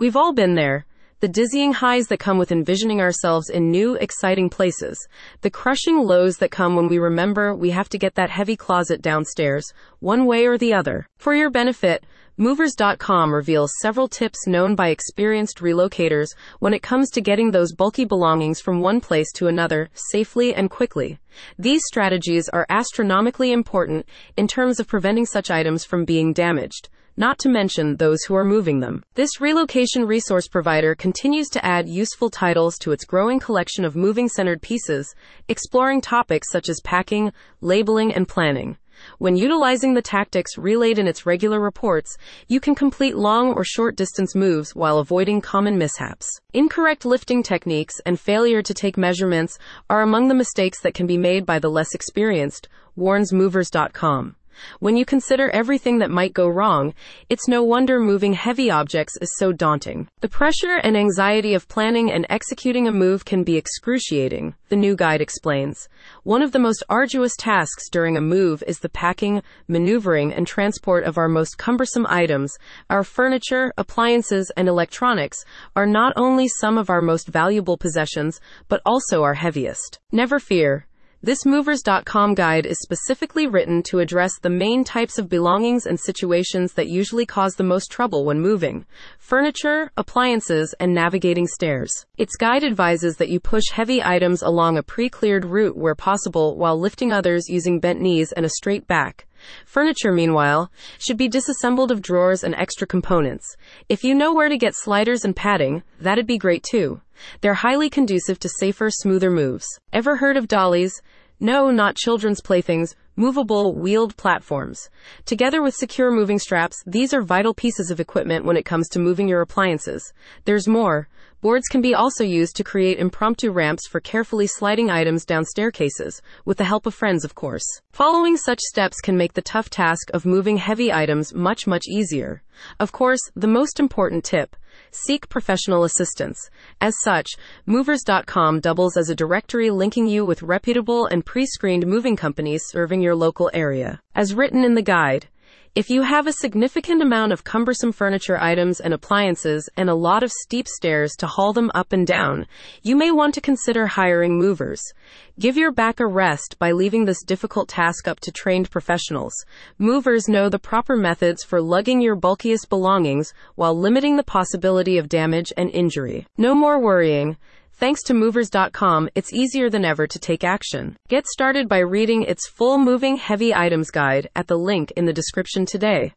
We've all been there. The dizzying highs that come with envisioning ourselves in new, exciting places. The crushing lows that come when we remember we have to get that heavy closet downstairs, one way or the other. For your benefit, Movers.com reveals several tips known by experienced relocators when it comes to getting those bulky belongings from one place to another safely and quickly. These strategies are astronomically important in terms of preventing such items from being damaged not to mention those who are moving them. This relocation resource provider continues to add useful titles to its growing collection of moving centered pieces, exploring topics such as packing, labeling, and planning. When utilizing the tactics relayed in its regular reports, you can complete long or short distance moves while avoiding common mishaps. Incorrect lifting techniques and failure to take measurements are among the mistakes that can be made by the less experienced, warns movers.com. When you consider everything that might go wrong, it's no wonder moving heavy objects is so daunting. The pressure and anxiety of planning and executing a move can be excruciating, the new guide explains. One of the most arduous tasks during a move is the packing, maneuvering, and transport of our most cumbersome items. Our furniture, appliances, and electronics are not only some of our most valuable possessions, but also our heaviest. Never fear. This Movers.com guide is specifically written to address the main types of belongings and situations that usually cause the most trouble when moving furniture, appliances, and navigating stairs. Its guide advises that you push heavy items along a pre cleared route where possible while lifting others using bent knees and a straight back. Furniture, meanwhile, should be disassembled of drawers and extra components. If you know where to get sliders and padding, that'd be great too. They're highly conducive to safer, smoother moves. Ever heard of dollies? No, not children's playthings, movable, wheeled platforms. Together with secure moving straps, these are vital pieces of equipment when it comes to moving your appliances. There's more. Boards can be also used to create impromptu ramps for carefully sliding items down staircases, with the help of friends, of course. Following such steps can make the tough task of moving heavy items much, much easier. Of course, the most important tip seek professional assistance. As such, Movers.com doubles as a directory linking you with reputable and pre screened moving companies serving your local area. As written in the guide, if you have a significant amount of cumbersome furniture items and appliances and a lot of steep stairs to haul them up and down, you may want to consider hiring movers. Give your back a rest by leaving this difficult task up to trained professionals. Movers know the proper methods for lugging your bulkiest belongings while limiting the possibility of damage and injury. No more worrying. Thanks to Movers.com, it's easier than ever to take action. Get started by reading its full moving heavy items guide at the link in the description today.